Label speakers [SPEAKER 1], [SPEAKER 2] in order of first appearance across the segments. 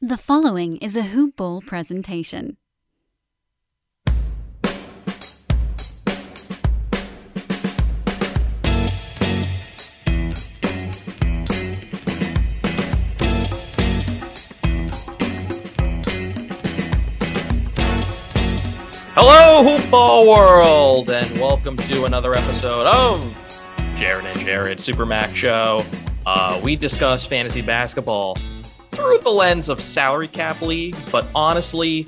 [SPEAKER 1] The following is a Hoop Ball presentation.
[SPEAKER 2] Hello, Hoop Ball World, and welcome to another episode of Jared and Jared Super Mac Show. Uh, we discuss fantasy basketball through the lens of salary cap leagues, but honestly,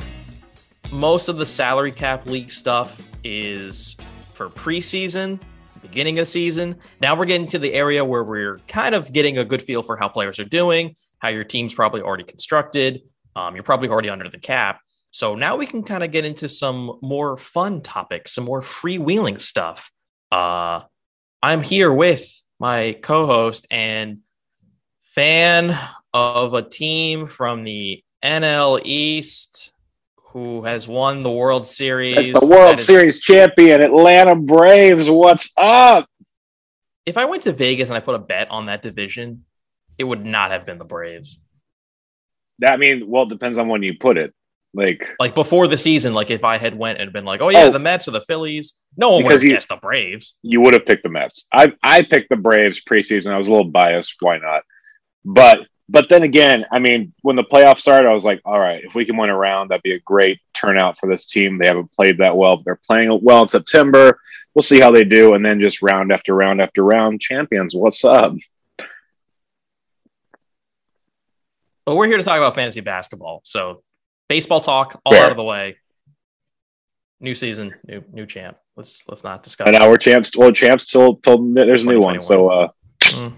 [SPEAKER 2] most of the salary cap league stuff is for preseason, beginning of season. Now we're getting to the area where we're kind of getting a good feel for how players are doing, how your team's probably already constructed. Um, you're probably already under the cap. So now we can kind of get into some more fun topics, some more freewheeling stuff. Uh, I'm here with my co-host and fan of a team from the NL East who has won the World Series.
[SPEAKER 3] It's the World
[SPEAKER 2] is-
[SPEAKER 3] Series champion, Atlanta Braves. What's up?
[SPEAKER 2] If I went to Vegas and I put a bet on that division, it would not have been the Braves.
[SPEAKER 3] That mean, well, it depends on when you put it. Like,
[SPEAKER 2] Like before the season, like if I had went and been like, oh yeah,
[SPEAKER 3] Oh.
[SPEAKER 2] the Mets or the Phillies, no one would have
[SPEAKER 3] you-
[SPEAKER 2] guessed the Braves.
[SPEAKER 3] you would have picked the Mets. I I picked the Braves preseason. I was a little biased. Why not? But but then again, I mean, when the playoffs started, I was like, all right, if we can win a round, that'd be a great turnout for this team. They haven't played that well, but they're playing well in September. We'll see how they do, and then just round after round after round, champions. What's up?
[SPEAKER 2] But we're here to talk about fantasy basketball. So baseball talk all
[SPEAKER 3] Fair.
[SPEAKER 2] out of the way. New season, new new champ. Let's let's not discuss.
[SPEAKER 3] And now we're champs. Well, champs till till there's a new one. So uh,
[SPEAKER 2] Mm.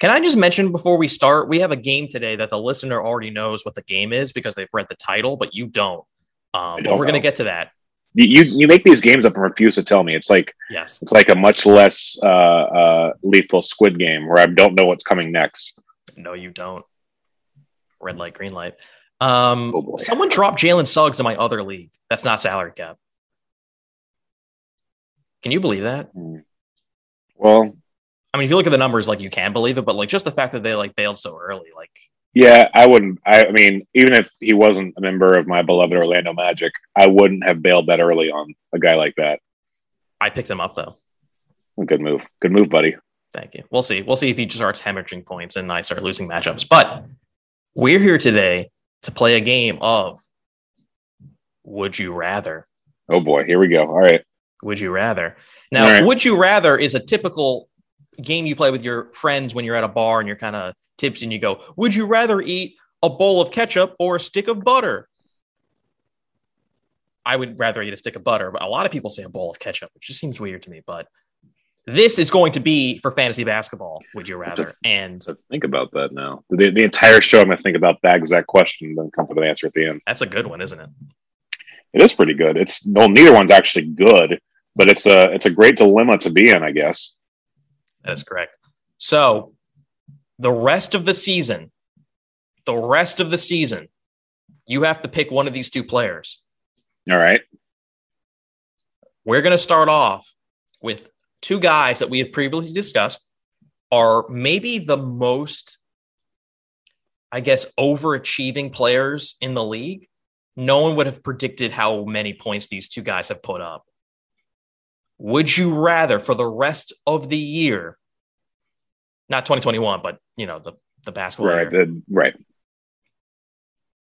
[SPEAKER 2] Can I just mention before we start, we have a game today that the listener already knows what the game is because they've read the title, but you don't. Um,
[SPEAKER 3] don't
[SPEAKER 2] we're going to get to that.
[SPEAKER 3] you, you you make these games up and refuse to tell me. It's like
[SPEAKER 2] Yes.
[SPEAKER 3] it's like a much less uh, uh, lethal Squid Game where I don't know what's coming next.
[SPEAKER 2] No, you don't. Red light, green light. Um,
[SPEAKER 3] Oh,
[SPEAKER 2] someone dropped Jalen Suggs in my other league. That's not salary cap. Can you believe that?
[SPEAKER 3] Well,
[SPEAKER 2] I mean, if you look at the numbers, like you can't believe it, but like just the fact that they like bailed so early, like
[SPEAKER 3] yeah, I wouldn't. I, I mean, even if he wasn't a member of my beloved Orlando Magic, I wouldn't have bailed that early on a guy like that.
[SPEAKER 2] I picked them up though.
[SPEAKER 3] Good move. Good move, buddy.
[SPEAKER 2] Thank you. We'll see. We'll see if he just starts hemorrhaging points and I start losing matchups. But we're here today to play a game of Would You Rather?
[SPEAKER 3] Oh boy, here we go. All right.
[SPEAKER 2] Would you rather? Now,
[SPEAKER 3] right.
[SPEAKER 2] Would You Rather is a typical game you play with your friends when you're at a bar and you're kind of tipsy and you go, Would you rather eat a bowl of ketchup or a stick of butter? I would rather eat a stick of butter, but a lot of people say a bowl of ketchup, which just seems weird to me. But this is going to be for fantasy basketball. Would you rather? And
[SPEAKER 3] So think about that now. The, the entire show, I'm going to think about that exact question, then come up with an answer at the end.
[SPEAKER 2] that's a good one, isn't it?
[SPEAKER 3] It is pretty good. It's well, neither one's actually good, but it's a it's a great dilemma to be in, I guess.
[SPEAKER 2] That is correct. So the rest of the season, the rest of the season, you have to pick one of these two players.
[SPEAKER 3] All right.
[SPEAKER 2] We're going to start off with two guys that we have previously discussed are maybe the most, I guess, overachieving players in the league. No one would have predicted how many points these two guys have put up. Would you rather, for the rest of the year, not 2021, but you know the the basketball
[SPEAKER 3] Right.
[SPEAKER 2] year,
[SPEAKER 3] The, right.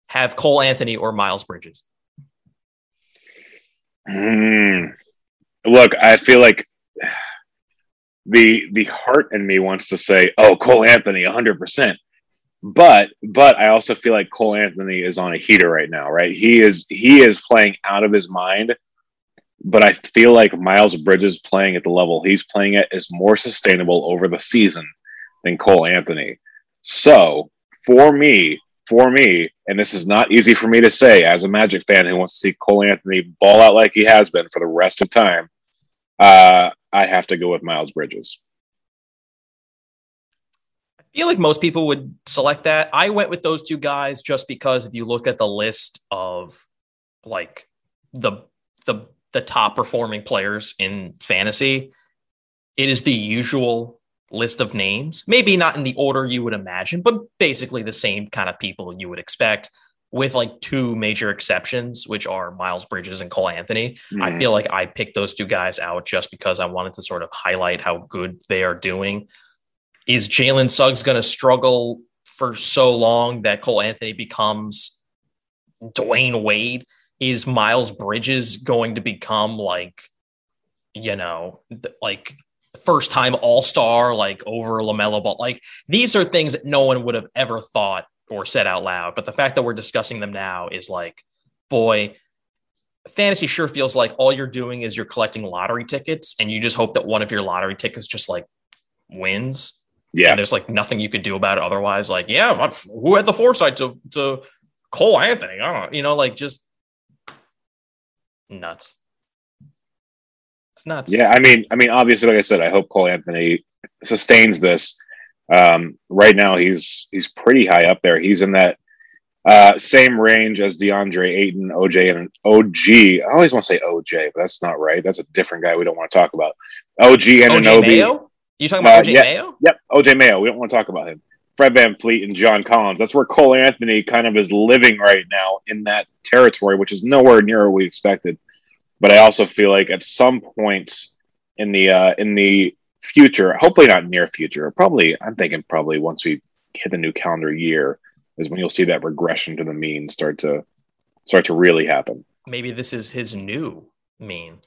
[SPEAKER 2] have Cole Anthony or Miles Bridges?
[SPEAKER 3] Hmm. Look, I feel like the the heart in me wants to say, "Oh, Cole Anthony, 100 percent." But but I also feel like Cole Anthony is on a heater right now, right? He is he is playing out of his mind. But I feel like Miles Bridges playing at the level he's playing at is more sustainable over the season than Cole Anthony. So for me, for me, and this is not easy for me to say as a Magic fan who wants to see Cole Anthony ball out like he has been for the rest of time, uh, I have to go with Miles Bridges.
[SPEAKER 2] I feel like most people would select that. I went with those two guys just because if you look at the list of like the the the top performing players in fantasy, it is the usual list of names. Maybe not in the order you would imagine, but basically the same kind of people you would expect, with like two major exceptions, which are Miles Bridges and Cole Anthony. Mm-hmm. I feel like I picked those two guys out just because I wanted to sort of highlight how good they are doing. Is Jalen Suggs going to struggle for so long that Cole Anthony becomes Dwyane Wade? Is Miles Bridges going to become like, you know, like first time all star, like over LaMelo Ball? Like these are things that no one would have ever thought or said out loud. But the fact that we're discussing them now is like, boy, fantasy sure feels like all you're doing is you're collecting lottery tickets and you just hope that one of your lottery tickets just like wins. Yeah. And there's like nothing you could do about it otherwise. Like, yeah, who had the foresight to, to Cole Anthony? I don't know, you know, like just nuts. It's nuts.
[SPEAKER 3] Yeah. I mean, I mean, obviously, like I said, I hope Cole Anthony sustains this um, right now, he's he's pretty high up there. He's in that uh, same range as DeAndre Ayton, OJ, and OG. I always want to say OJ, but that's not right. That's a different guy we don't want to talk about. OG and OJ
[SPEAKER 2] Mayo? You talking about uh, OJ
[SPEAKER 3] yeah,
[SPEAKER 2] Mayo?
[SPEAKER 3] Yep, OJ Mayo. We don't want to talk about him. Fred VanVleet and John Collins. That's where Cole Anthony kind of is living right now in that territory, which is nowhere near what we expected. But I also feel like at some point in the uh, in the future, hopefully not near future, probably, I'm thinking probably once we hit the new calendar year is when you'll see that regression to the mean start to start to really happen.
[SPEAKER 2] Maybe this is his new mean.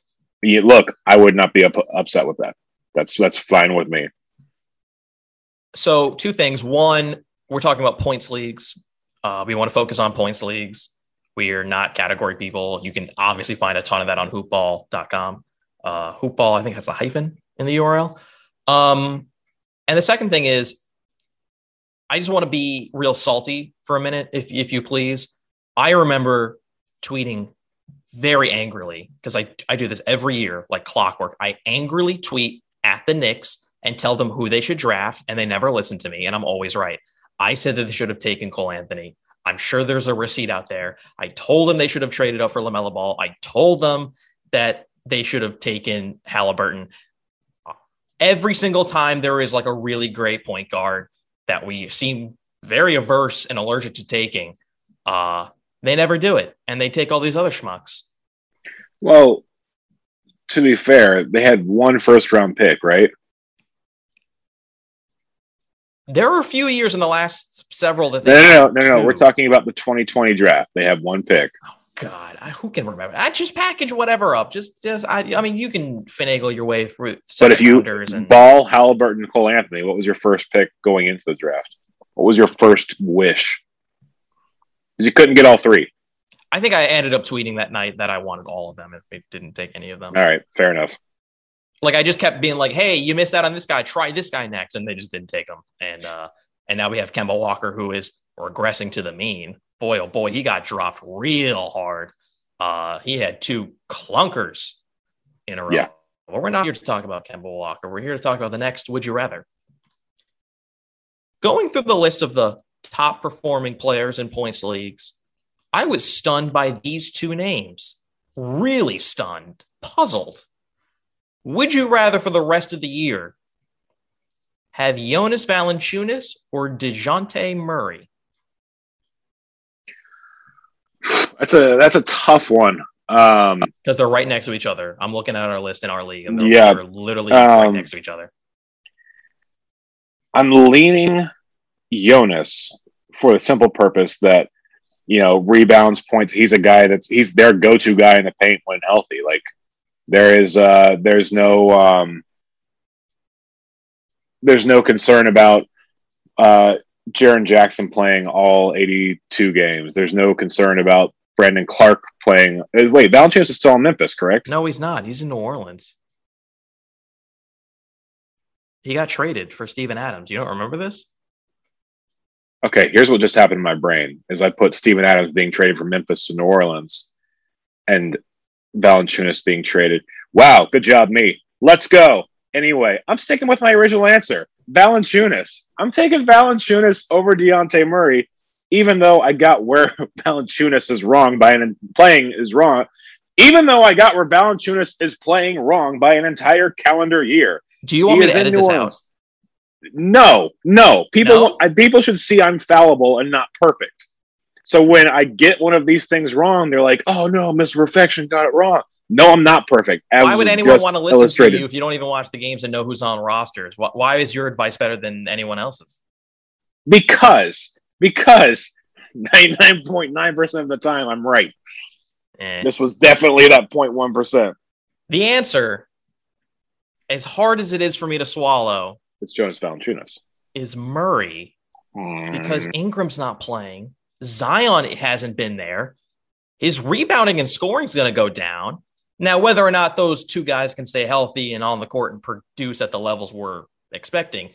[SPEAKER 3] Yeah, look, I would not be up, upset with that. That's that's fine with me.
[SPEAKER 2] So, two things. One, we're talking about points leagues. Uh, we want to focus on points leagues. We are not category people. You can obviously find a ton of that on hoopball.com. Uh, hoopball, I think has a hyphen in the URL. Um, and the second thing is, I just want to be real salty for a minute, if if you please. I remember tweeting very angrily because I I do this every year like clockwork. I angrily tweet at the Knicks and tell them who they should draft, and they never listen to me, and I'm always right. I said that they should have taken Cole Anthony. I'm sure there's a receipt out there. I told them they should have traded up for LaMelo Ball. I told them that they should have taken Halliburton every single time there is like a really great point guard that we seem very averse and allergic to taking, uh, they never do it. And they take all these other schmucks.
[SPEAKER 3] Well, to be fair, they had one first round pick, right?
[SPEAKER 2] There were a few years in the last several that
[SPEAKER 3] they no, no, no, no, no. We're talking about the 2020 draft. They have one pick.
[SPEAKER 2] Oh, God, I, who can remember? I just package whatever up. Just, just, I, I mean, you can finagle your way through.
[SPEAKER 3] But if you and... ball Halliburton, Cole Anthony, what was your first pick going into the draft? What was your first wish? Because you couldn't get all three.
[SPEAKER 2] I think I ended up tweeting that night that I wanted all of them if they didn't take any of them.
[SPEAKER 3] All right, fair enough.
[SPEAKER 2] Like I just kept being like, "Hey, you missed out on this guy. Try this guy next," and they just didn't take him. And uh, and now we have Kemba Walker, who is regressing to the mean boy, oh boy, he got dropped real hard. Uh, he had two clunkers in a row.
[SPEAKER 3] Yeah.
[SPEAKER 2] But we're not here to talk about Kemba Walker. We're here to talk about the next Would You Rather. Going through the list of the top performing players in points leagues, I was stunned by these two names. Really stunned, puzzled. Would you rather for the rest of the year have Jonas Valanciunas or Dejounte Murray?
[SPEAKER 3] That's a that's a tough one. Um,
[SPEAKER 2] because they're right next to each other. I'm looking at our list in our league, and they're, yeah, literally um, right next to each other.
[SPEAKER 3] I'm leaning Jonas for the simple purpose that you know rebounds, points. He's a guy that's he's their go-to guy in the paint when healthy. Like there is uh there's no um there's no concern about uh Jaren Jackson playing all 82 games. There's no concern about Brandon Clarke playing. Uh, wait, Valanciunas is still in Memphis, correct?
[SPEAKER 2] No, he's not. He's in New Orleans. He got traded for Steven Adams. You don't remember this?
[SPEAKER 3] Okay, here's what just happened in my brain: is I put Steven Adams being traded from Memphis to New Orleans, and Valanciunas being traded. Wow, good job, me. Let's go. Anyway, I'm sticking with my original answer. Valanciunas. I'm taking Valanciunas over Dejounte Murray even though I got where Valanciunas is wrong by an playing is wrong, even though I got where Valanciunas is playing wrong by an entire calendar year.
[SPEAKER 2] Do you want he me to edit this Orleans.
[SPEAKER 3] No, no. People
[SPEAKER 2] No?
[SPEAKER 3] People should see I'm fallible and not perfect. So when I get one of these things wrong, they're like, "Oh no, Mr. Perfection got it wrong." No, I'm not perfect. As
[SPEAKER 2] Why would anyone want to listen to you if you don't even watch the games and know who's on rosters? Why, why is your advice better than anyone else's?
[SPEAKER 3] Because because 99.9% of the time I'm right.
[SPEAKER 2] Eh.
[SPEAKER 3] This was definitely that 0.1%.
[SPEAKER 2] The answer, as hard as it is for me to swallow,
[SPEAKER 3] It's Jonas Valanciunas.
[SPEAKER 2] is Murray because
[SPEAKER 3] Mm,
[SPEAKER 2] Ingram's not playing. Zion hasn't been there. His rebounding and scoring is going to go down. Now, whether or not those two guys can stay healthy and on the court and produce at the levels we're expecting,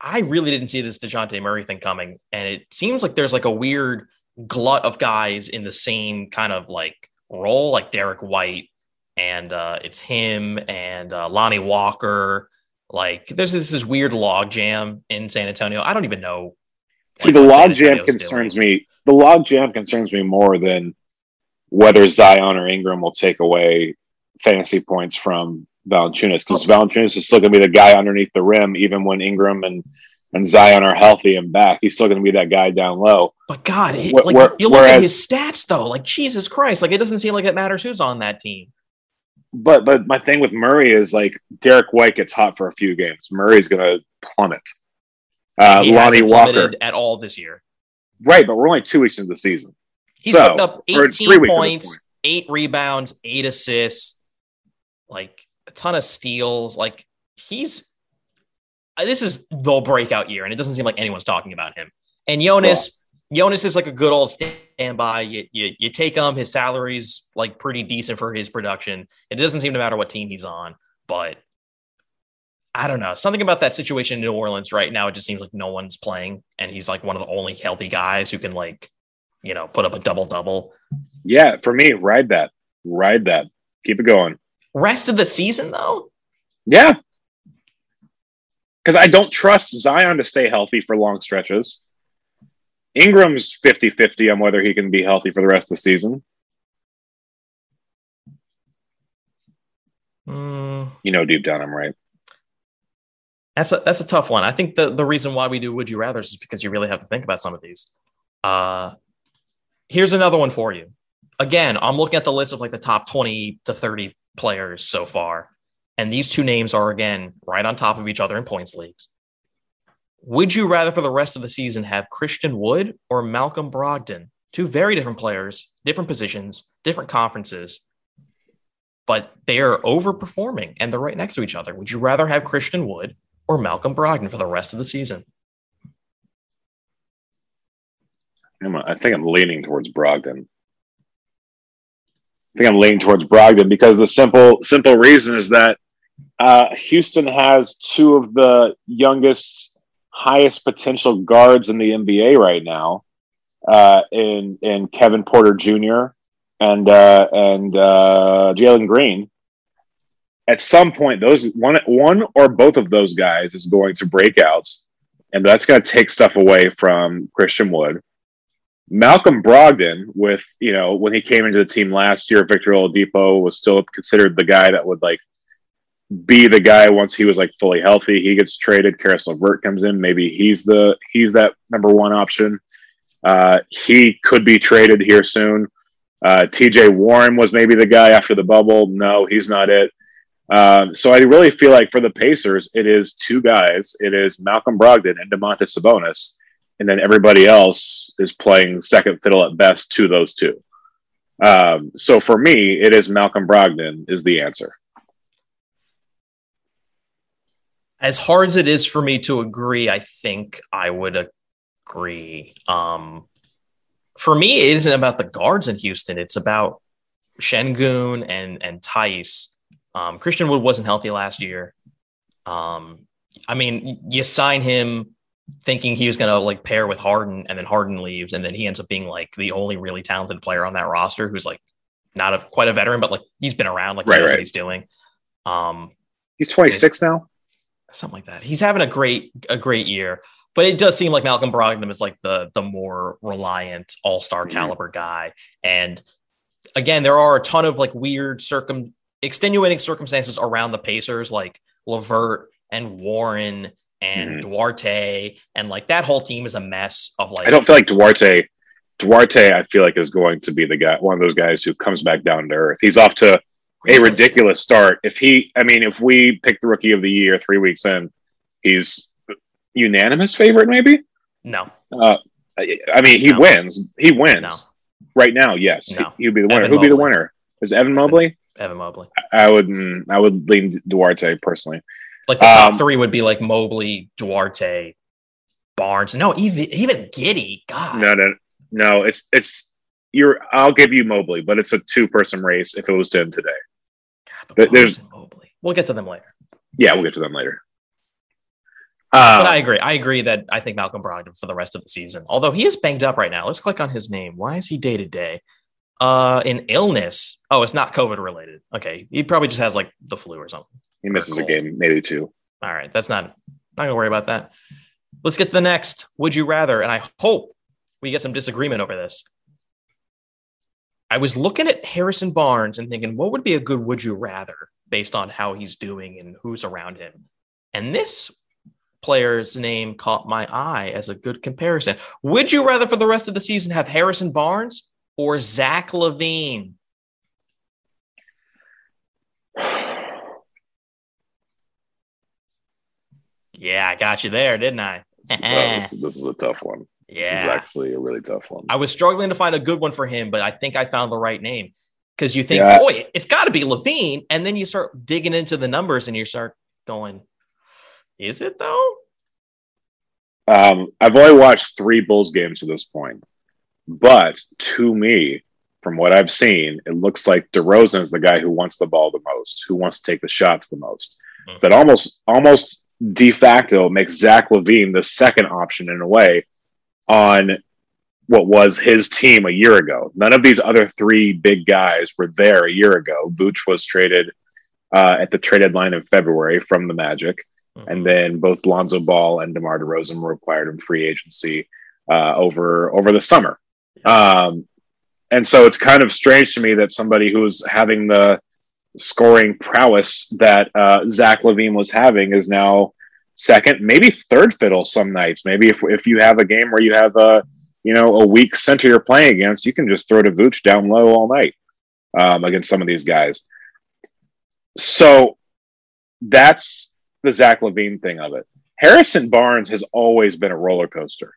[SPEAKER 2] I really didn't see this Dejounte Murray thing coming. And it seems like there's like a weird glut of guys in the same kind of like role, like Derrick White, and uh, it's him and uh, Lonnie Walker. Like there's this, this weird log jam in San Antonio. I don't even know.
[SPEAKER 3] See,
[SPEAKER 2] like,
[SPEAKER 3] the
[SPEAKER 2] what San
[SPEAKER 3] log jam concerns
[SPEAKER 2] doing.
[SPEAKER 3] me. The log jam concerns me more than whether Zion or Ingram will take away fantasy points from Valanciunas because oh. Valanciunas is still going to be the guy underneath the rim, even when Ingram and and Zion are healthy and back. He's still going to be that guy down low.
[SPEAKER 2] But God, it,
[SPEAKER 3] Wh-
[SPEAKER 2] like
[SPEAKER 3] where-
[SPEAKER 2] you look at his stats though, like Jesus Christ, like it doesn't seem like it matters who's on that team.
[SPEAKER 3] But but my thing with Murray is like Derrick White gets hot for a few games. Murray's going to plummet. Uh, Lonnie Walker,
[SPEAKER 2] at all this year.
[SPEAKER 3] right? But we're only two weeks into the season.
[SPEAKER 2] He's
[SPEAKER 3] So,
[SPEAKER 2] putting up 18
[SPEAKER 3] three weeks at this
[SPEAKER 2] points,
[SPEAKER 3] point.
[SPEAKER 2] eight rebounds, eight assists, like a ton of steals. Like he's uh, this is the breakout year, and it doesn't seem like anyone's talking about him. And Jonas, Jonas is like a good old standby. You, you you take him. His salary's like pretty decent for his production. It doesn't seem to matter what team he's on, but I don't know. Something about that situation in New Orleans right now. It just seems like no one's playing, and he's like one of the only healthy guys who can like, you know, put up a double double.
[SPEAKER 3] Yeah, for me, ride that, ride that, keep it going.
[SPEAKER 2] Rest of the season, though,
[SPEAKER 3] Yeah. Because I don't trust Zion to stay healthy for long stretches. Ingram's 50 50 on whether he can be healthy for the rest of the season.
[SPEAKER 2] Mm,
[SPEAKER 3] You know, deep down, I'm right.
[SPEAKER 2] That's a that's a tough one. I think the the reason why we do Would You Rather is because you really have to think about some of these. Uh, here's another one for you. Again, I'm looking at the list of like the top 20 to 30 players so far, and these two names are again right on top of each other in points leagues. Would you rather for the rest of the season have Christian Wood or Malcolm Brogdon? Two very different players, different positions, different conferences, but they are overperforming and they're right next to each other. Would you rather have Christian Wood or Malcolm Brogdon for the rest of the season?
[SPEAKER 3] I think I'm leaning towards Brogdon. I think I'm leaning towards Brogdon because the simple simple reason is that uh, Houston has two of the youngest, highest potential guards in the NBA right now, uh, in in Kevin Porter Jr. and uh, and uh, Jalen Green. At some point, those one one or both of those guys is going to break out, and that's going to take stuff away from Christian Wood. Malcolm Brogdon, with you know, when he came into the team last year, Victor Oladipo was still considered the guy that would like be the guy once he was like fully healthy. He gets traded. Caris LeVert comes in. Maybe he's the he's that number one option. Uh, he could be traded here soon. Uh, TJ Warren was maybe the guy after the bubble. No, he's not it. Um, so I really feel like for the Pacers, it is two guys. It is Malcolm Brogdon and Domantas Sabonis and then everybody else is playing second fiddle at best to those two. Um, so for me, it is Malcolm Brogdon is the answer.
[SPEAKER 2] As hard as it is for me to agree, I think I would agree. Um, for me, it isn't about the guards in Houston. It's about Sengun and and Tice. Um, Christian Wood wasn't healthy last year. Um, I mean, you sign him thinking he was going to like pair with Harden, and then Harden leaves, and then he ends up being like the only really talented player on that roster who's like not a quite a veteran, but like he's been around, like he
[SPEAKER 3] Right,
[SPEAKER 2] knows
[SPEAKER 3] right.
[SPEAKER 2] what he's doing. Um,
[SPEAKER 3] He's 26 now.
[SPEAKER 2] something like that. He's having a great a great year, but it does seem like Malcolm Brogdon is like the the more reliant All Star
[SPEAKER 3] Mhm.
[SPEAKER 2] caliber guy. And again, there are a ton of like weird circum extenuating circumstances around the Pacers, like LeVert and Warren and Duarte and like that whole team is a mess of like
[SPEAKER 3] I don't feel like Duarte. Duarte, I feel like is going to be the guy, one of those guys who comes back down to earth. He's off to a ridiculous start. If he, I mean, if we pick the rookie of the year three weeks in, he's unanimous favorite, maybe.
[SPEAKER 2] No,
[SPEAKER 3] Uh, I mean, he
[SPEAKER 2] No.
[SPEAKER 3] wins. He wins
[SPEAKER 2] No.
[SPEAKER 3] right now. Yes,
[SPEAKER 2] No.
[SPEAKER 3] he, would be the winner.
[SPEAKER 2] Evan
[SPEAKER 3] Who'd be the winner? Is Evan Mobley?
[SPEAKER 2] Evan Mobley.
[SPEAKER 3] I would. I would lean Duarte personally.
[SPEAKER 2] Like the top
[SPEAKER 3] Um,
[SPEAKER 2] three would be like Mobley, Duarte, Barnes. No, even even Giddey. God,
[SPEAKER 3] No, no, no. It's it's. You're. I'll give you Mobley, but it's a two person race. If it was to end today,
[SPEAKER 2] God, but
[SPEAKER 3] there's-
[SPEAKER 2] Mobley. We'll get to them later.
[SPEAKER 3] yeah, we'll get to them later.
[SPEAKER 2] But
[SPEAKER 3] Um,
[SPEAKER 2] I agree. I agree that I think Malcolm Brogdon for the rest of the season, although he is banged up right now. Let's click on his name. Why is he day to day? Uh, in illness. Oh, it's not COVID related. Okay, he probably just has like the flu or something.
[SPEAKER 3] he misses a game, maybe two.
[SPEAKER 2] All right, that's not. Not gonna worry about that. Let's get to the next. Would you rather? And I hope we get some disagreement over this. I was looking at Harrison Barnes and thinking, what would be a good would you rather based on how he's doing and who's around him? And this player's name caught my eye as a good comparison. Would you rather for the rest of the season have Harrison Barnes or Zach LaVine? Yeah, I got you there, didn't I?
[SPEAKER 3] this, this is a tough one. This is
[SPEAKER 2] Yeah.
[SPEAKER 3] actually a really tough one.
[SPEAKER 2] I was struggling to find a good one for him, but I think I found the right name. Because you think,
[SPEAKER 3] Yeah.
[SPEAKER 2] boy, it's got to be LaVine. And then you start digging into the numbers and you start going, is it though?
[SPEAKER 3] Um, I've only watched three Bulls games to this point, but to me, from what I've seen, it looks like DeRozan is the guy who wants the ball the most, who wants to take the shots the most.
[SPEAKER 2] Mhm.
[SPEAKER 3] That almost, almost de facto makes Zach LaVine the second option in a way on what was his team a year ago. None of these other three big guys were there a year ago. Vooch was traded uh, at the trade deadline in February from the Magic and then both Lonzo Ball and DeMar DeRozan were acquired in free agency uh, over over the summer. Um, and so it's kind of strange to me that somebody who's having the scoring prowess that uh, Zach LaVine was having is now second, maybe third fiddle some nights. Maybe if if you have a game where you have a you know a weak center you're playing against, you can just throw to Vooch down low all night um, against some of these guys. So that's the Zach LaVine thing of it. Harrison Barnes has always been a roller coaster.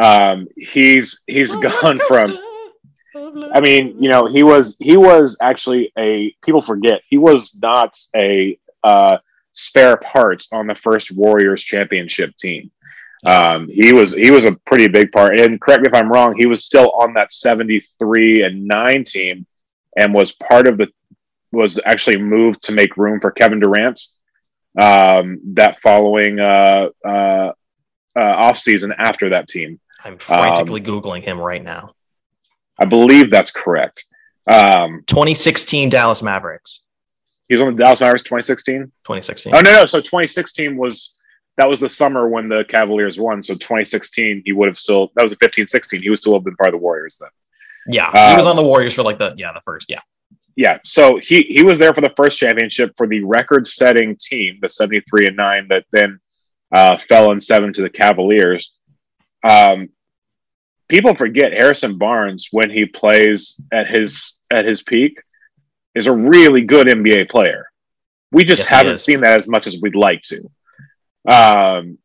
[SPEAKER 3] Um, he's he's gone from. I mean, you know, he was he was actually a people forget he was not a uh, spare parts on the first Warriors championship team. Um, he was he was a pretty big part. And correct me if I'm wrong, he was still on that 73 and nine team, and was part of the was actually moved to make room for Kevin Durant. Um, that following uh, uh, uh, off season after that team.
[SPEAKER 2] I'm frantically Googling him right now.
[SPEAKER 3] I believe that's correct. Um,
[SPEAKER 2] 2016 Dallas Mavericks.
[SPEAKER 3] he was on the Dallas Mavericks 2016.
[SPEAKER 2] 2016.
[SPEAKER 3] Oh no, no. So 2016 was that was the summer when the Cavaliers won. So 2016, he would have still that was a 15, 16. He would still have been part of the Warriors then.
[SPEAKER 2] Yeah, he was
[SPEAKER 3] Um,
[SPEAKER 2] on the Warriors for like the yeah the first yeah.
[SPEAKER 3] Yeah. So he he was there for the first championship for the record-setting team, the 73 and nine that then uh, fell in seven to the Cavaliers. Um, people forget Harrison Barnes when he plays at his at his peak is a really good NBA player. We just
[SPEAKER 2] Yes,
[SPEAKER 3] haven't seen that as much as we'd like to. Um,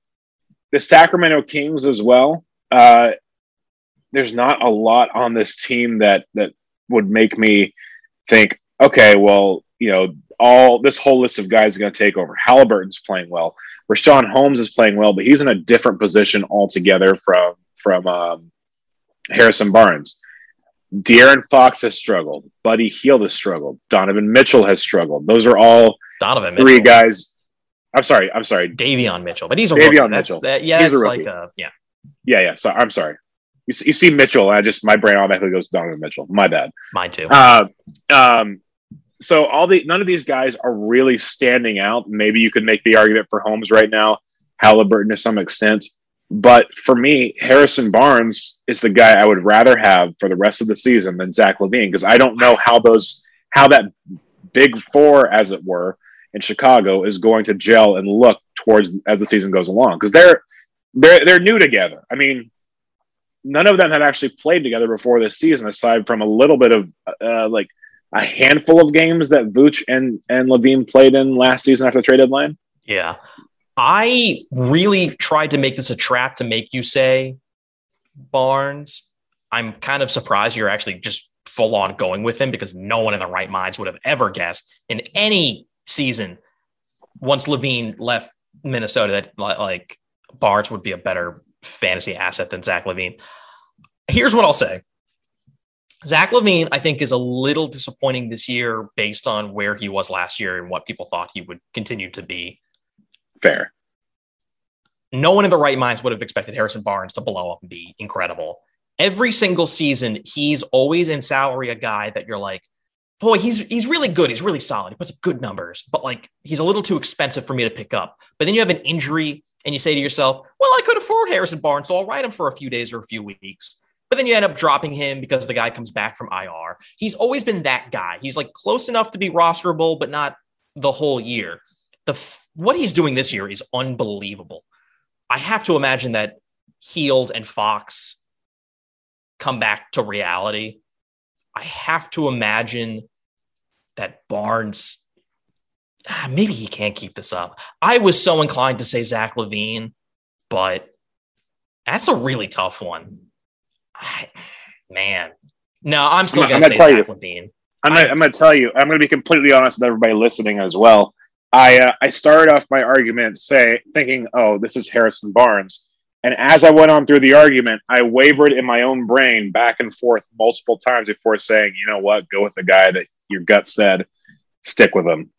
[SPEAKER 3] the Sacramento Kings as well. Uh, there's not a lot on this team that that would make me think, okay, well, you know, all this whole list of guys are going to take over. Halliburton's playing well. Richaun Holmes is playing well, but he's in a different position altogether from from um, Harrison Barnes. De'Aaron Fox has struggled. Buddy Hield has struggled. Donovan Mitchell has struggled. Those are all
[SPEAKER 2] Donovan Mitchell.
[SPEAKER 3] three guys. I'm sorry. I'm sorry.
[SPEAKER 2] Davion Mitchell, but he's a
[SPEAKER 3] Davion
[SPEAKER 2] rookie.
[SPEAKER 3] Mitchell.
[SPEAKER 2] That, yeah,
[SPEAKER 3] He's a rookie.
[SPEAKER 2] like uh yeah.
[SPEAKER 3] Yeah, yeah. So I'm sorry. You see, you see Mitchell, and I just my brain automatically goes to Donovan Mitchell. My bad.
[SPEAKER 2] Mine too.
[SPEAKER 3] Uh, um, so all the none of these guys are really standing out. Maybe you could make the argument for Holmes right now, Halliburton to some extent, but for me, Harrison Barnes is the guy I would rather have for the rest of the season than Zach LaVine because I don't know how those how that big four, as it were, in Chicago is going to gel and look towards as the season goes along because they're they're they're new together. I mean, none of them had actually played together before this season, aside from a little bit of uh, like a handful of games that Vooch and and LaVine played in last season after the trade deadline.
[SPEAKER 2] Yeah, I really tried to make this a trap to make you say Barnes. I'm kind of surprised you're actually just full on going with him because no one in the right minds would have ever guessed in any season once LaVine left Minnesota that like Barnes would be a better fantasy asset than Zach LaVine. Here's what I'll say. Zach LaVine, I think, is a little disappointing this year based on where he was last year and what people thought he would continue to be.
[SPEAKER 3] Fair.
[SPEAKER 2] No one in the right minds would have expected Harrison Barnes to blow up and be incredible. Every single season, he's always in salary a guy that you're like, boy, he's he's really good. He's really solid. He puts up good numbers, but like he's a little too expensive for me to pick up. But then you have an injury and you say to yourself, well, I could afford Harrison Barnes, so I'll ride him for a few days or a few weeks. But then you end up dropping him because the guy comes back from IR. He's always been that guy. He's like close enough to be rosterable, but not the whole year. The what he's doing this year is unbelievable. I have to imagine that Hield and Fox come back to reality. I have to imagine that Barnes ah, maybe he can't keep this up. I was so inclined to say Zach LaVine, but that's a really tough one. I, man, no, I'm still going to say Zach you, LaVine.
[SPEAKER 3] I'm gonna, I'm gonna tell you. I'm gonna be completely honest with everybody listening as well. I uh, I started off my argument say thinking, oh, this is Harrison Barnes, and as I went on through the argument, I wavered in my own brain back and forth multiple times before saying, you know what, go with the guy that your gut said, stick with him.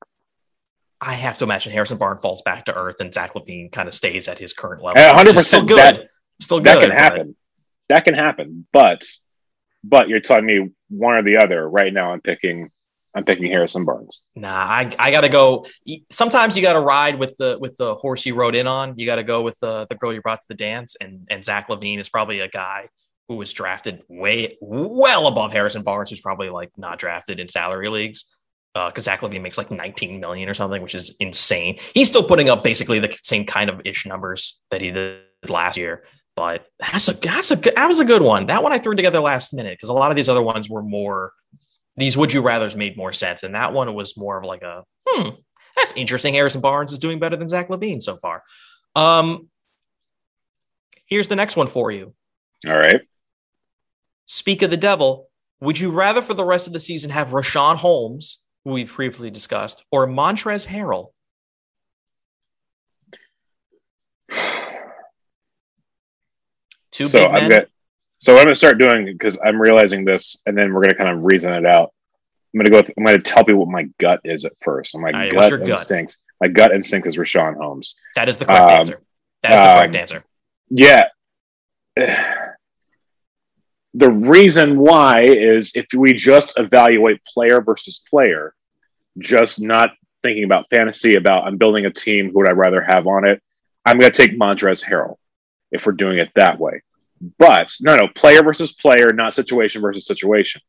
[SPEAKER 2] I have to imagine Harrison Barnes falls back to earth and Zach LaVine kind of stays at his current level.
[SPEAKER 3] hundred percent good. That, still good. That can happen. That can happen. But but you're telling me one or the other right now. I'm picking. I'm picking Harrison Barnes.
[SPEAKER 2] Nah, I, I got to go. Sometimes you got to ride with the with the horse you rode in on. You got to go with the the girl you brought to the dance. And and Zach LaVine is probably a guy who was drafted way well above Harrison Barnes, who's probably like not drafted in salary leagues because uh, Zach LaVine makes like 19 million or something, which is insane. He's still putting up basically the same kind of ish numbers that he did last year. But that's a that's a that was a good one. That one I threw together last minute because a lot of these other ones were more these would you rather's made more sense, and that one was more of like a hmm that's interesting. Harrison Barnes is doing better than Zach LaVine so far. Um, here's the next one for you.
[SPEAKER 3] All right.
[SPEAKER 2] Speak of the devil. Would you rather for the rest of the season have Richaun Holmes who we've previously discussed, or Montrezl Harrell?
[SPEAKER 3] Two so I'm gonna, so I'm gonna start doing because I'm realizing this, and then we're gonna kind of reason it out. I'm gonna go. With, I'm gonna tell you what my gut is at first. my right, gut instinct. Gut? My gut instinct is Richaun Holmes.
[SPEAKER 2] That is the correct um, answer. That is the correct um, answer.
[SPEAKER 3] Yeah. the reason why is if we just evaluate player versus player, just not thinking about fantasy, about I'm building a team, who would I rather have on it? I'm going to take Montrezl Harrell if we're doing it that way. But no, no, player versus player, not situation versus situation.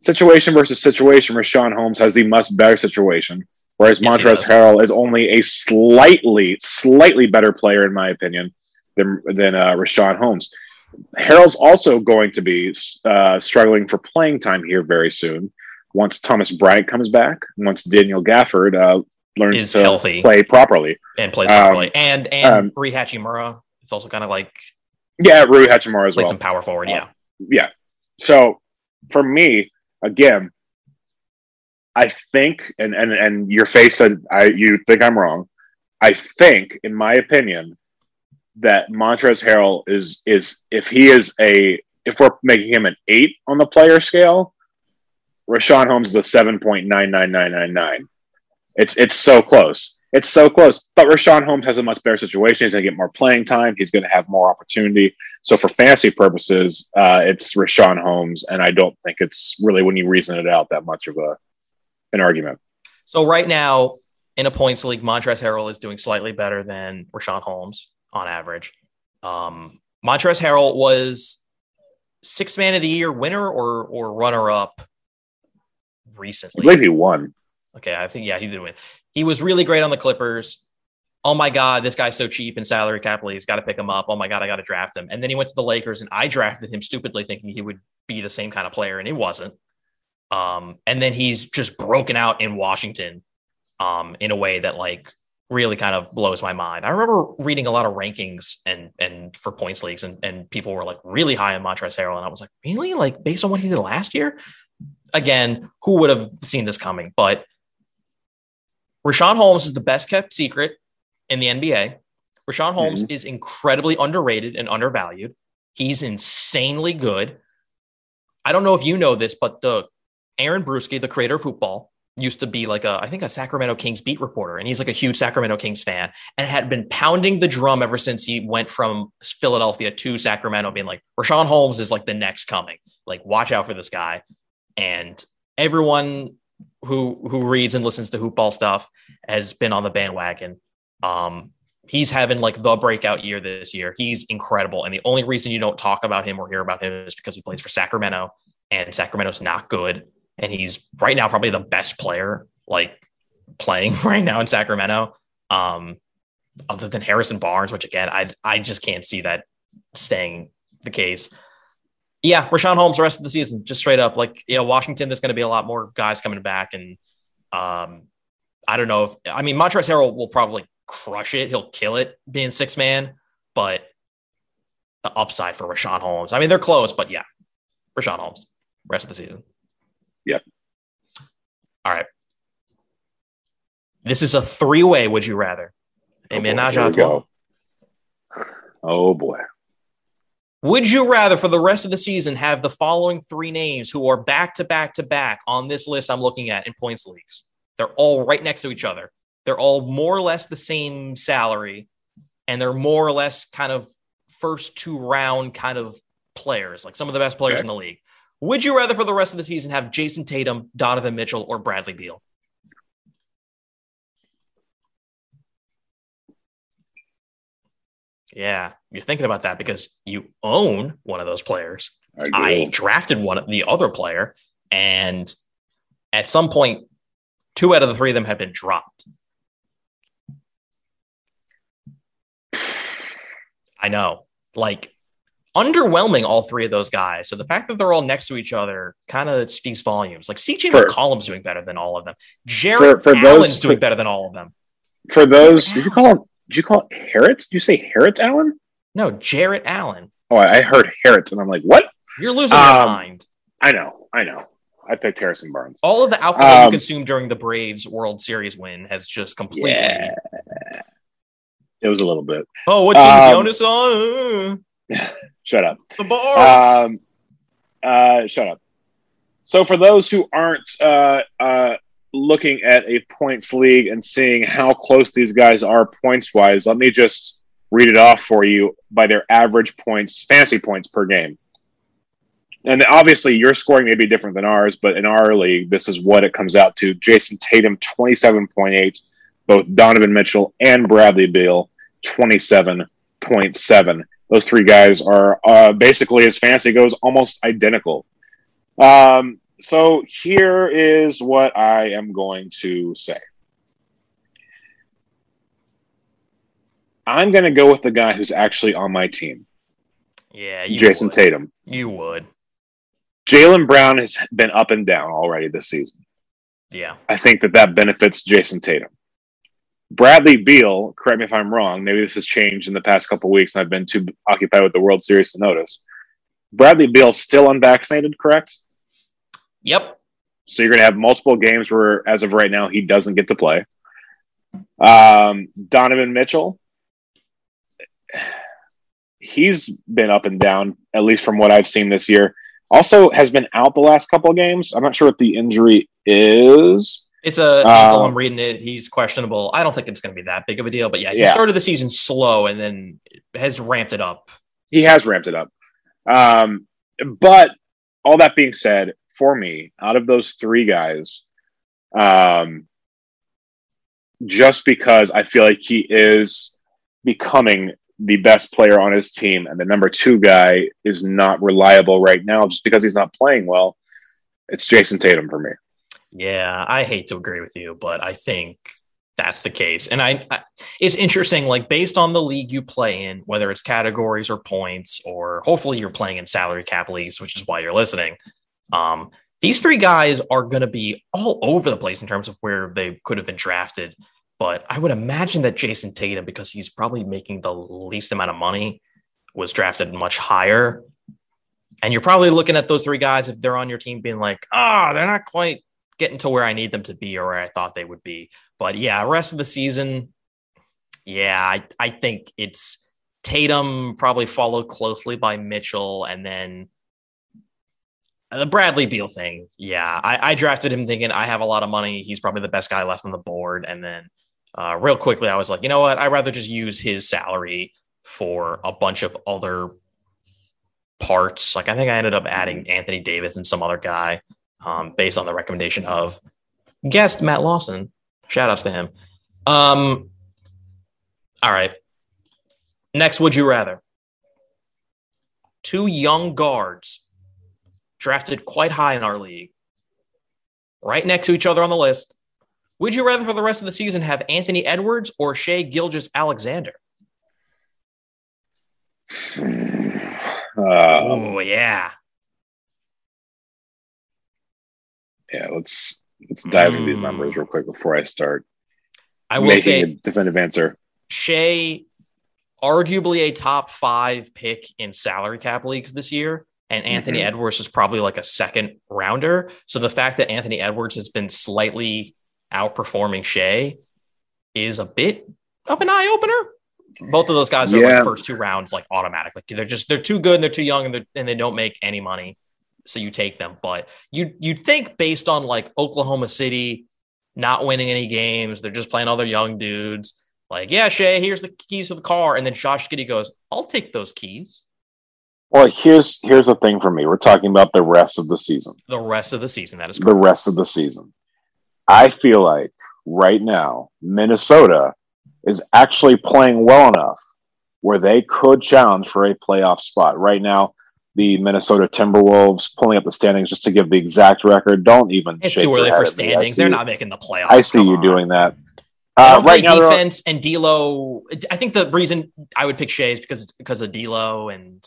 [SPEAKER 3] Situation versus situation, Richaun Holmes has the much better situation, whereas yes, Montrezl Harrell is only a slightly, slightly better player, in my opinion, than, than uh, Richaun Holmes. Harrell's also going to be uh, struggling for playing time here very soon. Once Thomas Bryant comes back, once Daniel Gafford uh, learns to healthy play properly
[SPEAKER 2] and plays properly, um, and and um, Hachimura, it's also kind of like
[SPEAKER 3] yeah, Rui Hachimura as well.
[SPEAKER 2] some power forward, yeah, uh,
[SPEAKER 3] yeah. So for me, again, I think, and and and your face said I you think I'm wrong. I think, in my opinion, that Montrezl Harrell is is if he is a if we're making him an eight on the player scale, Richaun Holmes is a seven point nine nine nine nine nine. It's it's so close. It's so close. But Richaun Holmes has a much better situation. He's going to get more playing time. He's going to have more opportunity. So for fantasy purposes, uh, it's Richaun Holmes, and I don't think it's really when you reason it out that much of a an argument.
[SPEAKER 2] So right now in a points league, Montrezl Harrell is doing slightly better than Richaun Holmes on average. Um, Montrezl Harrell was six man of the year winner or or runner up recently.
[SPEAKER 3] I believe he won.
[SPEAKER 2] Okay, I think yeah, he did win. He was really great on the Clippers. Oh my God, this guy's so cheap in salary cap leagues. Got to pick him up. Oh my God, I got to draft him. And then he went to the Lakers, and I drafted him stupidly, thinking he would be the same kind of player, and he wasn't. Um, and then he's just broken out in Washington um, in a way that like really kind of blows my mind. I remember reading a lot of rankings and and for points leagues, and and people were like really high on Montrezl Harrell, and I was like, really, like based on what he did last year. Again, who would have seen this coming? But Richaun Holmes is the best kept secret in the NBA. Richaun Holmes mm-hmm. is incredibly underrated and undervalued. He's insanely good. I don't know if you know this, but the Aaron Bruski, the creator of Hoop Ball, used to be like a, I think a Sacramento Kings beat reporter, and he's like a huge Sacramento Kings fan, and had been pounding the drum ever since he went from Philadelphia to Sacramento, being like, Richaun Holmes is like the next coming. Like, watch out for this guy. And everyone who who reads and listens to hoopball stuff has been on the bandwagon. Um, he's having like the breakout year this year. He's incredible, and the only reason you don't talk about him or hear about him is because he plays for Sacramento, and Sacramento's not good and he's right now probably the best player like playing right now in Sacramento. Um, other than Harrison Barnes, which again, I I just can't see that staying the case. Yeah, Richaun Holmes the rest of the season, just straight up. Like, you know, Washington, there's going to be a lot more guys coming back. And um, I don't know if, I mean, Montrezl Harrell will probably crush it. He'll kill it being six man, but the upside for Richaun Holmes. I mean, they're close, but yeah, Richaun Holmes, rest of the season.
[SPEAKER 3] Yep.
[SPEAKER 2] All right. This is a three way, would you rather? A oh menage a trois.
[SPEAKER 3] Oh boy.
[SPEAKER 2] Would you rather for the rest of the season have the following three names who are back to back to back on this list I'm looking at in points leagues? They're all right next to each other. They're all more or less the same salary, and they're more or less kind of first two round kind of players, like some of the best players okay. in the league. Would you rather for the rest of the season have Jayson Tatum, Donovan Mitchell, or Bradley Beal? Yeah, you're thinking about that because you own one of those players. I, I drafted one of the other player, and at some point, two out of the three of them have been dropped. I know. Like underwhelming all three of those guys. So the fact that they're all next to each other kind of speaks volumes. Like CJ for, McCollum's doing better than all of them. Jarrett for, for Allen's those, doing for, better than all of them.
[SPEAKER 3] For those, did you call him? Did you call it Harrett? Did you say Harrett Allen?
[SPEAKER 2] No, Jarrett Allen.
[SPEAKER 3] Oh, I heard Harrett, and I'm like, what?
[SPEAKER 2] You're losing um, your mind.
[SPEAKER 3] I know, I know. I picked Harrison Barnes.
[SPEAKER 2] All of the alcohol um, you consumed during the Braves World Series win has just completely. Yeah.
[SPEAKER 3] It was a little bit.
[SPEAKER 2] Oh, what team's um, Jonas on?
[SPEAKER 3] Shut up.
[SPEAKER 2] The bars. Um,
[SPEAKER 3] uh, shut up. So, for those who aren't uh, uh, looking at a points league and seeing how close these guys are points wise, let me just read it off for you by their average points, fantasy points per game. And obviously, your scoring may be different than ours, but in our league, this is what it comes out to. Jayson Tatum, 27.8. Both Donovan Mitchell and Bradley Beal, 27.7 those three guys are uh, basically, as fantasy goes, almost identical. Um, so here is what I am going to say. I'm going to go with the guy who's actually on my team.
[SPEAKER 2] Yeah,
[SPEAKER 3] Jayson
[SPEAKER 2] would.
[SPEAKER 3] Tatum.
[SPEAKER 2] You would.
[SPEAKER 3] Jaylen Brown has been up and down already this season.
[SPEAKER 2] Yeah,
[SPEAKER 3] I think that that benefits Jayson Tatum. Bradley Beal, correct me if I'm wrong, maybe this has changed in the past couple weeks and I've been too occupied with the World Series to notice. Bradley Beal still unvaccinated, correct?
[SPEAKER 2] Yep.
[SPEAKER 3] So you're going to have multiple games where, as of right now, he doesn't get to play. Um, Donovan Mitchell, he's been up and down, at least from what I've seen this year. Also, has been out the last couple of games. I'm not sure what the injury is.
[SPEAKER 2] It's a. I'm um, reading it. He's questionable. I don't think it's going to be that big of a deal, but yeah, he yeah. started the season slow and then has ramped it up.
[SPEAKER 3] He has ramped it up. Um, but all that being said, for me, out of those three guys, um, just because I feel like he is becoming the best player on his team, and the number two guy is not reliable right now, just because he's not playing well. It's Jayson Tatum for me.
[SPEAKER 2] Yeah, I hate to agree with you, but I think that's the case. And I, I, it's interesting, like based on the league you play in, whether it's categories or points, or hopefully you're playing in salary cap leagues, which is why you're listening. Um, these three guys are going to be all over the place in terms of where they could have been drafted. But I would imagine that Jayson Tatum, because he's probably making the least amount of money, was drafted much higher. And you're probably looking at those three guys if they're on your team being like, ah, oh, they're not quite getting to where I need them to be or where I thought they would be. But yeah, rest of the season, yeah, I, I think it's Tatum probably followed closely by Mitchell and then the Bradley Beal thing. Yeah, I, I, drafted him thinking I have a lot of money. He's probably the best guy left on the board. And then uh, real quickly, I was like, you know what? I'd rather just use his salary for a bunch of other parts. Like I think I ended up adding Anthony Davis and some other guy um, based on the recommendation of guest Matt Lawson. Shout outs to him. Um, all right. Next, would you rather? Two young guards drafted quite high in our league, right next to each other on the list. Would you rather for the rest of the season have Anthony Edwards or Shai Gilgeous-Alexander? Uh, oh yeah,
[SPEAKER 3] yeah. Let's let's dive mm. into these numbers real quick before I start.
[SPEAKER 2] I will say
[SPEAKER 3] a definitive answer.
[SPEAKER 2] Shai, arguably a top five pick in salary cap leagues this year, and Anthony mm-hmm. Edwards is probably like a second rounder. So the fact that Anthony Edwards has been slightly outperforming Shai is a bit of an eye opener both of those guys are yeah. like first two rounds, like automatically. They're just they're too good and they're too young and, and they don't make any money, so you take them. But you you'd think based on like Oklahoma City not winning any games, they're just playing all their young dudes. Like, yeah, Shai, here's the keys to the car, and then Josh Giddey goes, "I'll take those keys."
[SPEAKER 3] Well, here's here's the thing for me. We're talking about the rest of the season.
[SPEAKER 2] The rest of the season. That is
[SPEAKER 3] correct. the rest of the season. I feel like right now Minnesota is actually playing well enough where they could challenge for a playoff spot. Right now, the Minnesota Timberwolves pulling up the standings just to give the exact record. Don't even.
[SPEAKER 2] It's too early for standings. They're not making the playoffs.
[SPEAKER 3] I see you on. doing that.
[SPEAKER 2] Uh, right now, defense and D'Lo. I think the reason I would pick Shai is because because of D'Lo and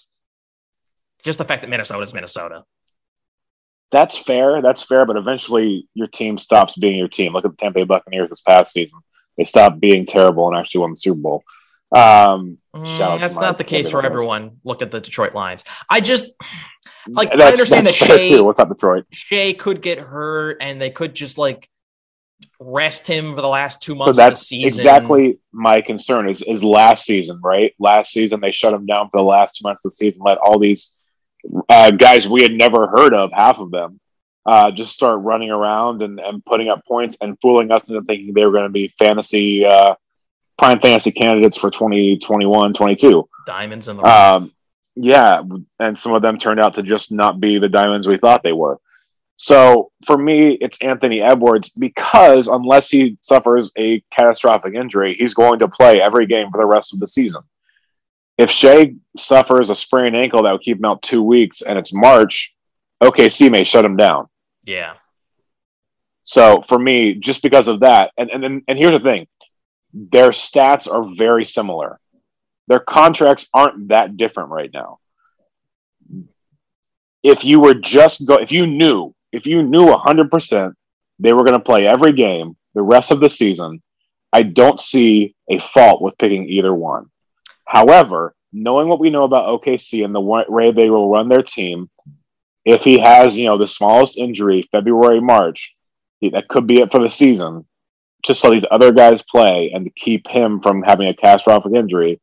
[SPEAKER 2] just the fact that Minnesota is Minnesota.
[SPEAKER 3] That's fair. That's fair. But eventually, your team stops being your team. Look at the Tampa Bay Buccaneers this past season they stopped being terrible and actually won the Super Bowl. Um,
[SPEAKER 2] mm, that's not the case for everyone. Look at the Detroit Lions. I just like that's, I understand that Shai. Too.
[SPEAKER 3] What's up, Detroit?
[SPEAKER 2] Shai could get hurt, and they could just like rest him for the last two months. Of the season. So that's
[SPEAKER 3] exactly my concern. Is is last season right? Last season they shut him down for the last two months of the season. Let all these uh, guys we had never heard of, half of them, uh, just start running around and, and putting up points and fooling us into thinking they were going to be fantasy uh, prime fantasy candidates for 2021 22
[SPEAKER 2] diamonds in the um,
[SPEAKER 3] yeah and some of them turned out to just not be the diamonds we thought they were. So for me it's anthony edwards because unless he suffers a catastrophic injury he's going to play every game for the rest of the season if Shai suffers a sprained ankle that would keep him out two weeks and it's march okc may shut him down
[SPEAKER 2] yeah.
[SPEAKER 3] So for me, just because of that, and and and here's the thing, their stats are very similar. Their contracts aren't that different right now. If you were just go, if you knew, if you knew hundred percent they were going to play every game the rest of the season, I don't see a fault with picking either one. However, knowing what we know about OKC and the way they will run their team, if he has, you know, the smallest injury, February, March, that could be it for the season, just so these other guys play and to keep him from having a catastrophic injury.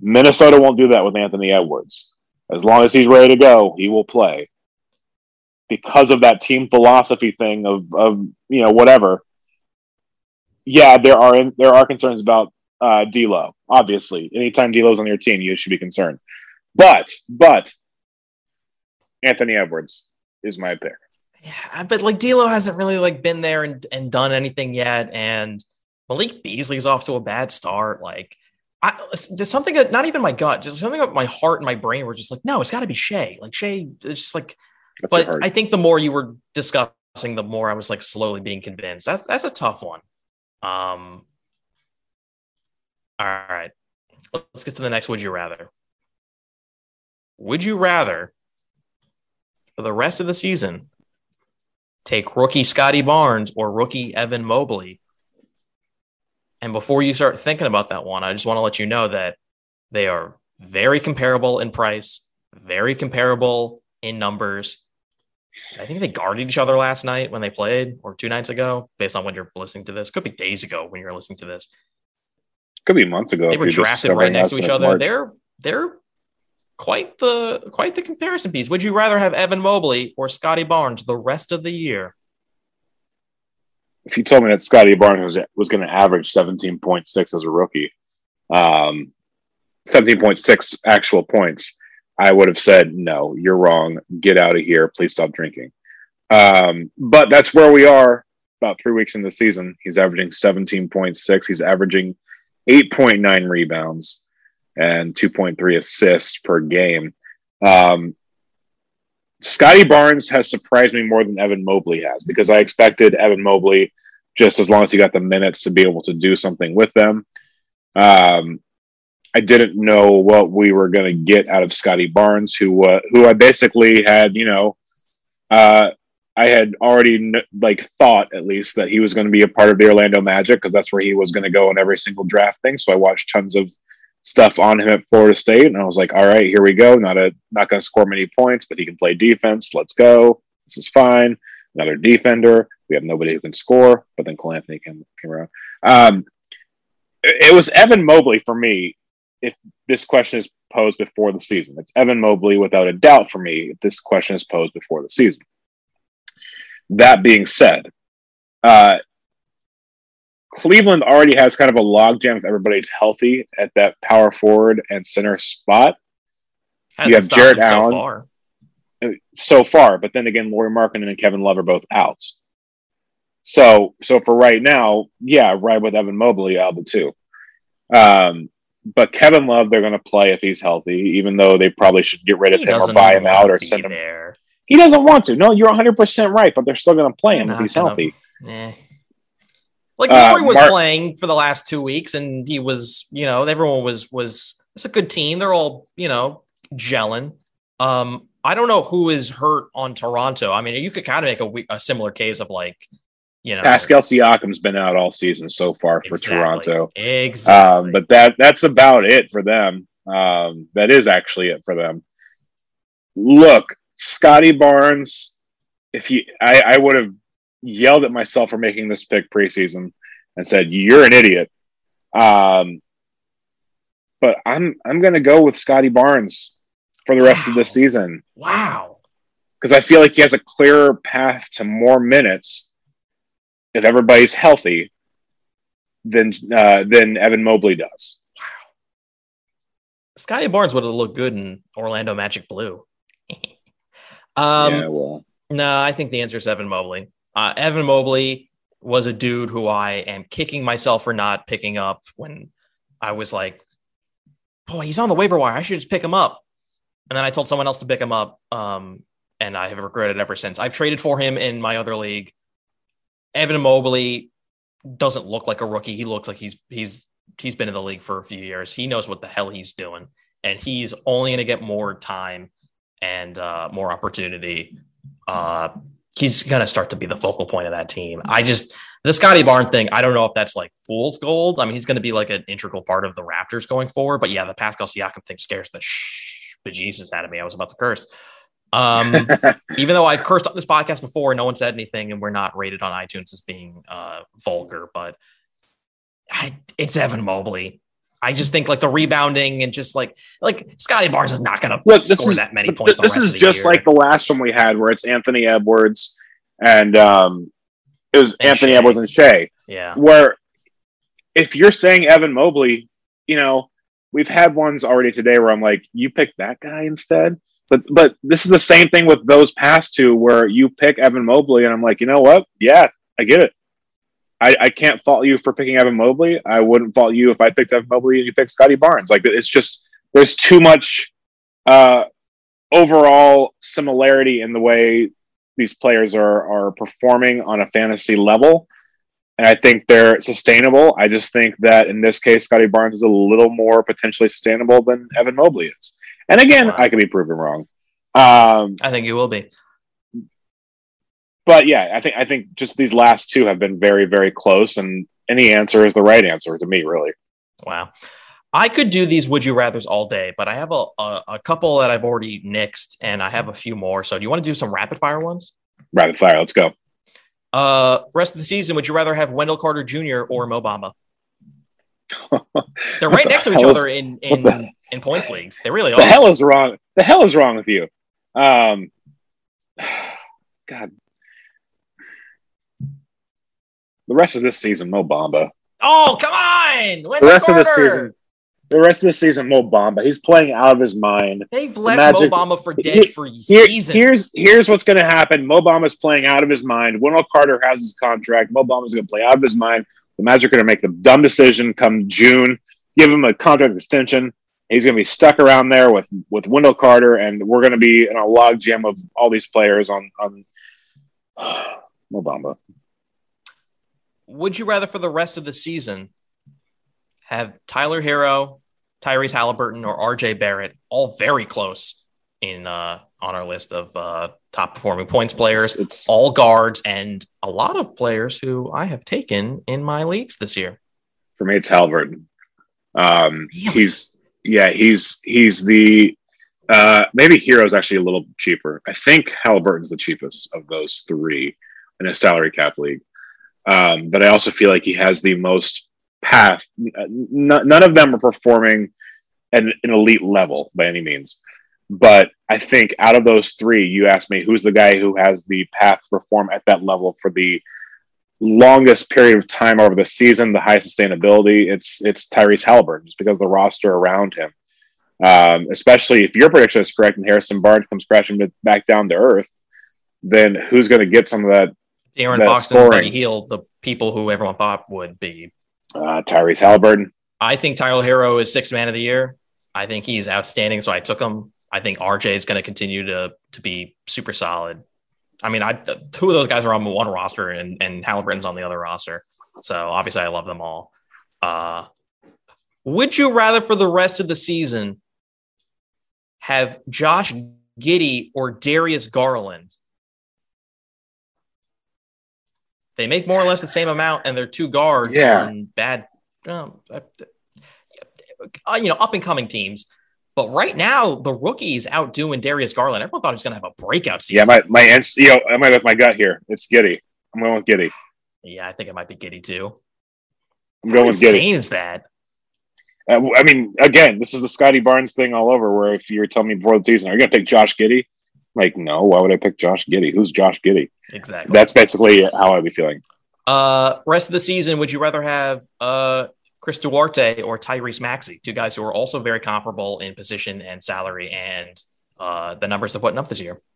[SPEAKER 3] Minnesota won't do that with Anthony Edwards. As long as he's ready to go, he will play. Because of that team philosophy thing of, of you know, whatever. Yeah, there are there are concerns about uh, D'Lo. Obviously, anytime D'Lo's on your team, you should be concerned. But but Anthony Edwards is my pick.
[SPEAKER 2] Yeah, but like D'Lo hasn't really like been there and, and done anything yet, and Malik Beasley's off to a bad start. Like, I, there's something that not even my gut, just something about my heart and my brain were just like, no, it's got to be Shai. Like Shai, it's just like. That's but I think the more you were discussing, the more I was like slowly being convinced. That's that's a tough one. Um, all right. Let's get to the next would you rather. Would you rather, for the rest of the season, take rookie Scottie Barnes or rookie Evan Mobley? And before you start thinking about that one, I just want to let you know that they are very comparable in price, very comparable in numbers. I think they guarded each other last night when they played, or two nights ago, based on when you're listening to this. Could be days ago when you're listening to this.
[SPEAKER 3] Could be months ago.
[SPEAKER 2] They were drafted right next to each other. March. They're they're quite the quite the comparison piece. Would you rather have Evan Mobley or Scottie Barnes the rest of the year?
[SPEAKER 3] If you told me that Scottie Barnes was, was going to average 17.6 as a rookie, um, 17.6 actual points, I would have said, no, you're wrong. Get out of here. Please stop drinking. Um, but that's where we are about three weeks in the season. He's averaging 17.6. He's averaging 8.9 rebounds and 2.3 assists per game. Um, Scottie Barnes has surprised me more than Evan Mobley has because I expected Evan Mobley, just as long as he got the minutes, to be able to do something with them. Um, I didn't know what we were going to get out of Scottie Barnes, who uh, who I basically had, you know, uh, I had already like thought at least that he was going to be a part of the Orlando Magic because that's where he was going to go in every single draft thing. So I watched tons of stuff on him at Florida State, and I was like, all right, here we go. Not a not going to score many points, but he can play defense. Let's go. This is fine. Another defender. We have nobody who can score, but then Cole Anthony came, came around. Um, it was Evan Mobley for me. If this question is posed before the season, it's Evan Mobley without a doubt for me. If this question is posed before the season. That being said, uh, Cleveland already has kind of a logjam if everybody's healthy at that power forward and center spot.
[SPEAKER 2] Hasn't you have Jarrett Allen so far.
[SPEAKER 3] So far, but then again, Lauri Markkanen and Kevin Love are both out. So, so for right now, yeah, ride with Evan Mobley, Alba too. Um, but Kevin Love, they're going to play if he's healthy, even though they probably should get rid of he him or buy him out or send him. There. He doesn't want to. No, you're 100 percent right, but they're still going to play him if he's gonna, healthy.
[SPEAKER 2] Eh. Like Lauri uh, was Mark, playing for the last two weeks, and he was, you know, everyone was was it's a good team. They're all, you know, gelling. Um, I don't know who is hurt on Toronto. I mean, you could kind of make a, a similar case of like, you know,
[SPEAKER 3] Pascal Siakam's been out all season so far for
[SPEAKER 2] exactly,
[SPEAKER 3] Toronto.
[SPEAKER 2] Exactly.
[SPEAKER 3] Um, but that that's about it for them. Um, that is actually it for them. Look, Scottie Barnes. If you, I, I would have yelled at myself for making this pick preseason and said, "You're an idiot." Um, but I'm I'm going to go with Scottie Barnes for the rest wow. of the season.
[SPEAKER 2] Wow.
[SPEAKER 3] Because I feel like he has a clearer path to more minutes if everybody's healthy than uh, than Evan Mobley does. Wow.
[SPEAKER 2] Scottie Barnes would have looked good in Orlando Magic blue.
[SPEAKER 3] um, yeah, well.
[SPEAKER 2] No, I think the answer is Evan Mobley. Uh, Evan Mobley was a dude who I am kicking myself for not picking up when I was like, boy, he's on the waiver wire. I should just pick him up. And then I told someone else to pick him up. Um, and I have regretted ever since. I've traded for him in my other league. Evan Mobley doesn't look like a rookie. He looks like he's he's he's been in the league for a few years. He knows what the hell he's doing, and he's only going to get more time and uh, more opportunity uh, he's going to start to be the focal point of that team. I just, the Scotty Barn thing, I don't know if that's like fool's gold. I mean, he's going to be like an integral part of the Raptors going forward. But yeah, the Pascal Siakam thing scares the sh- bejesus out of me. I was about to curse. Um, even though I've cursed on this podcast before, no one said anything, and we're not rated on iTunes as being uh, vulgar. But I, it's Evan Mobley. I just think like the rebounding and just like like Scottie Barnes is not going to score
[SPEAKER 3] is,
[SPEAKER 2] that many points.
[SPEAKER 3] This is just like the last one we had, where it's Anthony Edwards and um, it was and Anthony Shai. Edwards and Shai.
[SPEAKER 2] Yeah,
[SPEAKER 3] where if you're saying Evan Mobley, you know we've had ones already today where I'm like, you pick that guy instead. But but this is the same thing with those past two where you pick Evan Mobley, and I'm like, you know what? Yeah, I get it. I, I can't fault you for picking Evan Mobley. I wouldn't fault you if I picked Evan Mobley and you picked Scottie Barnes. Like it's just there's too much uh, overall similarity in the way these players are are performing on a fantasy level. and I think they're sustainable. I just think that in this case, Scottie Barnes is a little more potentially sustainable than Evan Mobley is. And again,
[SPEAKER 2] Wow.
[SPEAKER 3] I could be proven wrong. Um,
[SPEAKER 2] I think you will be.
[SPEAKER 3] But yeah, I think I think just these last two have been very, very close, and any answer is the right answer to me, really.
[SPEAKER 2] Wow. I could do these would you rather's all day, but I have a, a, a couple that I've already nixed and I have a few more. So do you want to do some rapid fire ones?
[SPEAKER 3] Rapid fire, let's go.
[SPEAKER 2] Uh, rest of the season, would you rather have Wendell Carter Jr. or Mo Bamba? They're right next to each other
[SPEAKER 3] is-
[SPEAKER 2] in in,
[SPEAKER 3] the-
[SPEAKER 2] in points leagues. They really
[SPEAKER 3] the
[SPEAKER 2] are.
[SPEAKER 3] hell is wrong? The hell is wrong with you? Um, God, the rest of this season, Mo Bamba.
[SPEAKER 2] Oh, come on!
[SPEAKER 3] The
[SPEAKER 2] Wendell
[SPEAKER 3] rest of this season, the rest of the season, Mo Bamba. He's playing out of his mind.
[SPEAKER 2] They've left
[SPEAKER 3] Magic-
[SPEAKER 2] Mo Bamba for dead
[SPEAKER 3] Here-
[SPEAKER 2] for
[SPEAKER 3] Here,
[SPEAKER 2] seasons.
[SPEAKER 3] here's here's what's going to happen. Mo Bamba's playing out of his mind. Wendell Carter has his contract. Mo Bamba's going to play out of his mind. The Magic are going to make the dumb decision come June, give him a contract extension. He's going to be stuck around there with with Wendell Carter, and we're going to be in a log jam of all these players on on Mo Bamba.
[SPEAKER 2] Would you rather for the rest of the season have Tyler Herro, Tyrese Halliburton, or RJ Barrett all very close in uh, on our list of uh, top performing points players,
[SPEAKER 3] It's, it's
[SPEAKER 2] all guards, and a lot of players who I have taken in my leagues this year.
[SPEAKER 3] for me. It's Halliburton. Um,
[SPEAKER 2] Really?
[SPEAKER 3] He's yeah, he's he's the uh, maybe Herro's actually a little cheaper. I think Halliburton's the cheapest of those three in a salary cap league. Um, but I also feel like he has the most path. N- none of them are performing at an elite level by any means. But I think out of those three, you asked me who's the guy who has the path to perform at that level for the longest period of time over the season, the high sustainability. It's it's Tyrese Halliburton just because of the roster around him. Um, especially if your prediction is correct and Harrison Barnes comes crashing back down to earth, then who's going to get some of that?
[SPEAKER 2] Aaron Fox and
[SPEAKER 3] scoring.
[SPEAKER 2] Buddy Hield, the people who everyone thought would be.
[SPEAKER 3] Uh, Tyrese Halliburton.
[SPEAKER 2] I think Tyler Herro is sixth man of the year. I think he's outstanding, so I took him. I think RJ is going to continue to to be super solid. I mean, I two of those guys are on one roster, and and Halliburton's on the other roster. So obviously, I love them all. Uh, would you rather for the rest of the season have Josh Giddey or Darius Garland? They make more or less the same amount, and they're two guards
[SPEAKER 3] Yeah.
[SPEAKER 2] bad, um, uh, uh, you know, up and coming teams. But right now, the rookie's outdoing Darius Garland. Everyone thought he was going to have a breakout season.
[SPEAKER 3] Yeah, my my you know, I might with my gut here. It's Giddey. I'm going with Giddey.
[SPEAKER 2] Yeah, I think it might be Giddey too.
[SPEAKER 3] I'm going
[SPEAKER 2] How
[SPEAKER 3] with Giddey.
[SPEAKER 2] insane is that?
[SPEAKER 3] Uh, I mean, again, this is the Scottie Barnes thing all over. Where if you were telling me before the season, are you going to pick Josh Giddey? Like, no. Why would I pick Josh Giddey? Who's Josh Giddey?
[SPEAKER 2] Exactly.
[SPEAKER 3] That's basically how I'd be feeling.
[SPEAKER 2] Uh, rest of the season, would you rather have uh Chris Duarte or Tyrese Maxey, two guys who are also very comparable in position and salary and uh the numbers they're putting up this year?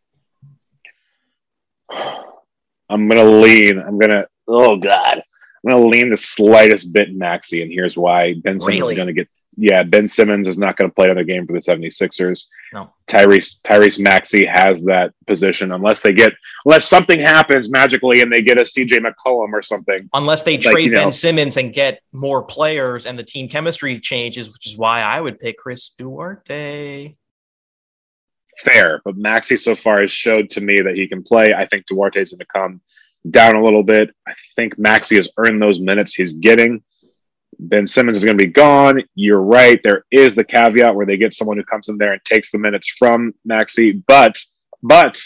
[SPEAKER 3] I'm gonna lean. I'm gonna. Oh God, I'm gonna lean the slightest bit Maxey, and here's why. Ben Simmons
[SPEAKER 2] Really?
[SPEAKER 3] is gonna get. Yeah, Ben Simmons is not gonna play another game for the 76ers.
[SPEAKER 2] No.
[SPEAKER 3] Tyrese Tyrese Maxey has that position unless they get unless something happens magically and they get a CJ McCollum or something.
[SPEAKER 2] Unless they
[SPEAKER 3] Like,
[SPEAKER 2] trade
[SPEAKER 3] know-
[SPEAKER 2] Ben Simmons and get more players and the team chemistry changes, which is why I would pick Chris Duarte.
[SPEAKER 3] Fair, but Maxey so far has showed to me that he can play. I think Duarte's gonna come down a little bit. I think Maxey has earned those minutes he's getting. Ben Simmons is going to be gone. You're right. There is the caveat where they get someone who comes in there and takes the minutes from Maxey, but but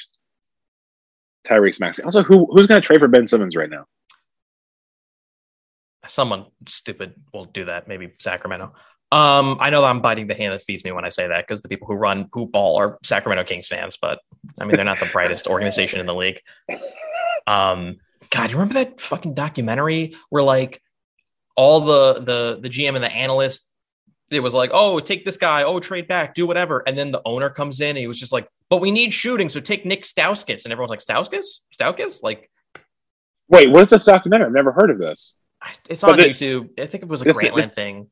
[SPEAKER 3] Tyrese Maxey. Also, who who's going to trade for Ben Simmons right now?
[SPEAKER 2] Someone stupid will do that, maybe Sacramento. Um, I know I'm biting the hand that feeds me when I say that because the people who run hoop ball are Sacramento Kings fans, but I mean they're not the brightest organization in the league. Um, God, you remember that fucking documentary where like all the the the GM and the analyst, it was like, oh, take this guy, oh, trade back, do whatever, and then the owner comes in, and he was just like, but we need shooting, so take Nick Stauskas, and everyone's like, Stauskas, Stauskas, like
[SPEAKER 3] Wait, what's this documentary? I've never heard of this.
[SPEAKER 2] it's on
[SPEAKER 3] the-
[SPEAKER 2] YouTube. I think it was a
[SPEAKER 3] this-
[SPEAKER 2] Grantland
[SPEAKER 3] this-
[SPEAKER 2] thing.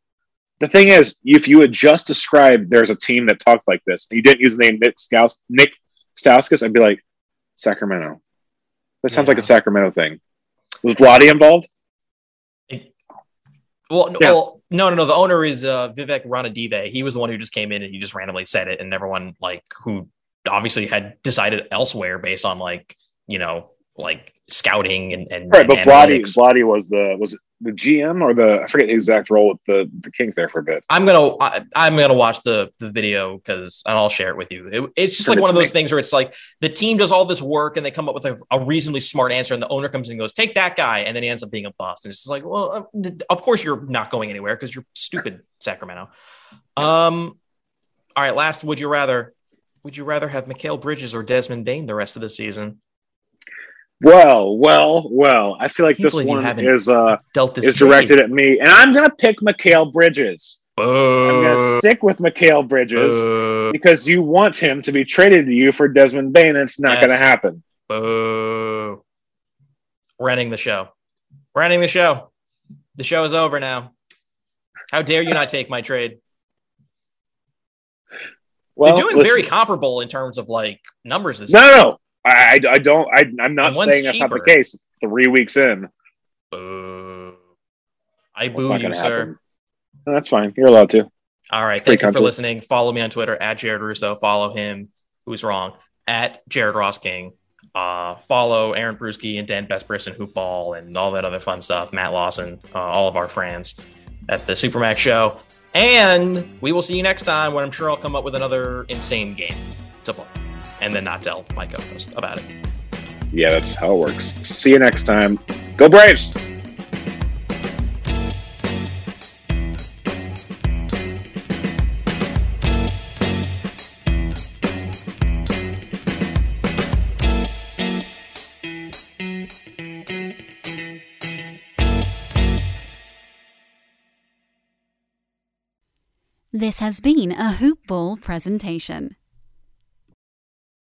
[SPEAKER 3] The thing is, if you had just described there's a team that talked like this, and you didn't use the name Nick Staus- Nick Stauskas, I'd be like, Sacramento. That sounds like a Sacramento thing. Was Vlade involved?
[SPEAKER 2] Well,
[SPEAKER 3] Yeah.
[SPEAKER 2] well, no, no, no. The owner is uh, Vivek Ranadive. He was the one who just came in and he just randomly said it, and everyone like who obviously had decided elsewhere based on like you know like scouting and and
[SPEAKER 3] Right,
[SPEAKER 2] and
[SPEAKER 3] but Vlade,
[SPEAKER 2] analytics.
[SPEAKER 3] Vlade was the was the GM or the I forget the exact role with the the Kings there for a bit.
[SPEAKER 2] I'm gonna I, I'm gonna watch the the video because and I'll share it with you. It- it's just like one of those
[SPEAKER 3] me.
[SPEAKER 2] things where it's like the team does all this work and they come up with a, a reasonably smart answer, and the owner comes in and goes, "Take that guy," and then he ends up being a bust. And it's just like, well, uh, of course you're not going anywhere because you're stupid, Sacramento. Um, all right, last. Would you rather? Would you rather have Mikal Bridges or Desmond Bane the rest of the season?
[SPEAKER 3] Well, well, well. I feel like
[SPEAKER 2] Can't
[SPEAKER 3] this one is uh
[SPEAKER 2] Dealt this
[SPEAKER 3] is
[SPEAKER 2] trade.
[SPEAKER 3] directed at me, and I'm gonna pick Mikal Bridges. I'm gonna
[SPEAKER 2] uh,
[SPEAKER 3] stick with Mikal Bridges
[SPEAKER 2] Boo.
[SPEAKER 3] because you want him to be traded to you for Desmond Bane, and it's not
[SPEAKER 2] Yes.
[SPEAKER 3] gonna happen.
[SPEAKER 2] Uh, Boo. We're ending the show. We're ending the show. The show is over now. How dare you not take my trade?
[SPEAKER 3] Well,
[SPEAKER 2] They're doing
[SPEAKER 3] listen-
[SPEAKER 2] very comparable in terms of like numbers this
[SPEAKER 3] No, no, no. I, I, don't. I, I'm not
[SPEAKER 2] one's
[SPEAKER 3] saying that's not the case. Three weeks in,
[SPEAKER 2] Boo. I
[SPEAKER 3] that's
[SPEAKER 2] boo
[SPEAKER 3] not
[SPEAKER 2] you,
[SPEAKER 3] gonna
[SPEAKER 2] sir.
[SPEAKER 3] happen. No, that's fine. You're allowed to.
[SPEAKER 2] All right.
[SPEAKER 3] Free
[SPEAKER 2] Thank you for
[SPEAKER 3] content.
[SPEAKER 2] listening. Follow me on Twitter at Jared Russo. Follow him, who's wrong, at Jared Ross King. Uh, follow Aaron Bruschi and Dan and Hoopball and all that other fun stuff. Matt Lawson, uh, all of our friends at the Supermax Show. And we will see you next time when I'm sure I'll come up with another insane game to play and then not tell my co host about it.
[SPEAKER 3] Yeah, that's how it works. See you next time. Go Braves!
[SPEAKER 1] This has been a Hoop Ball presentation.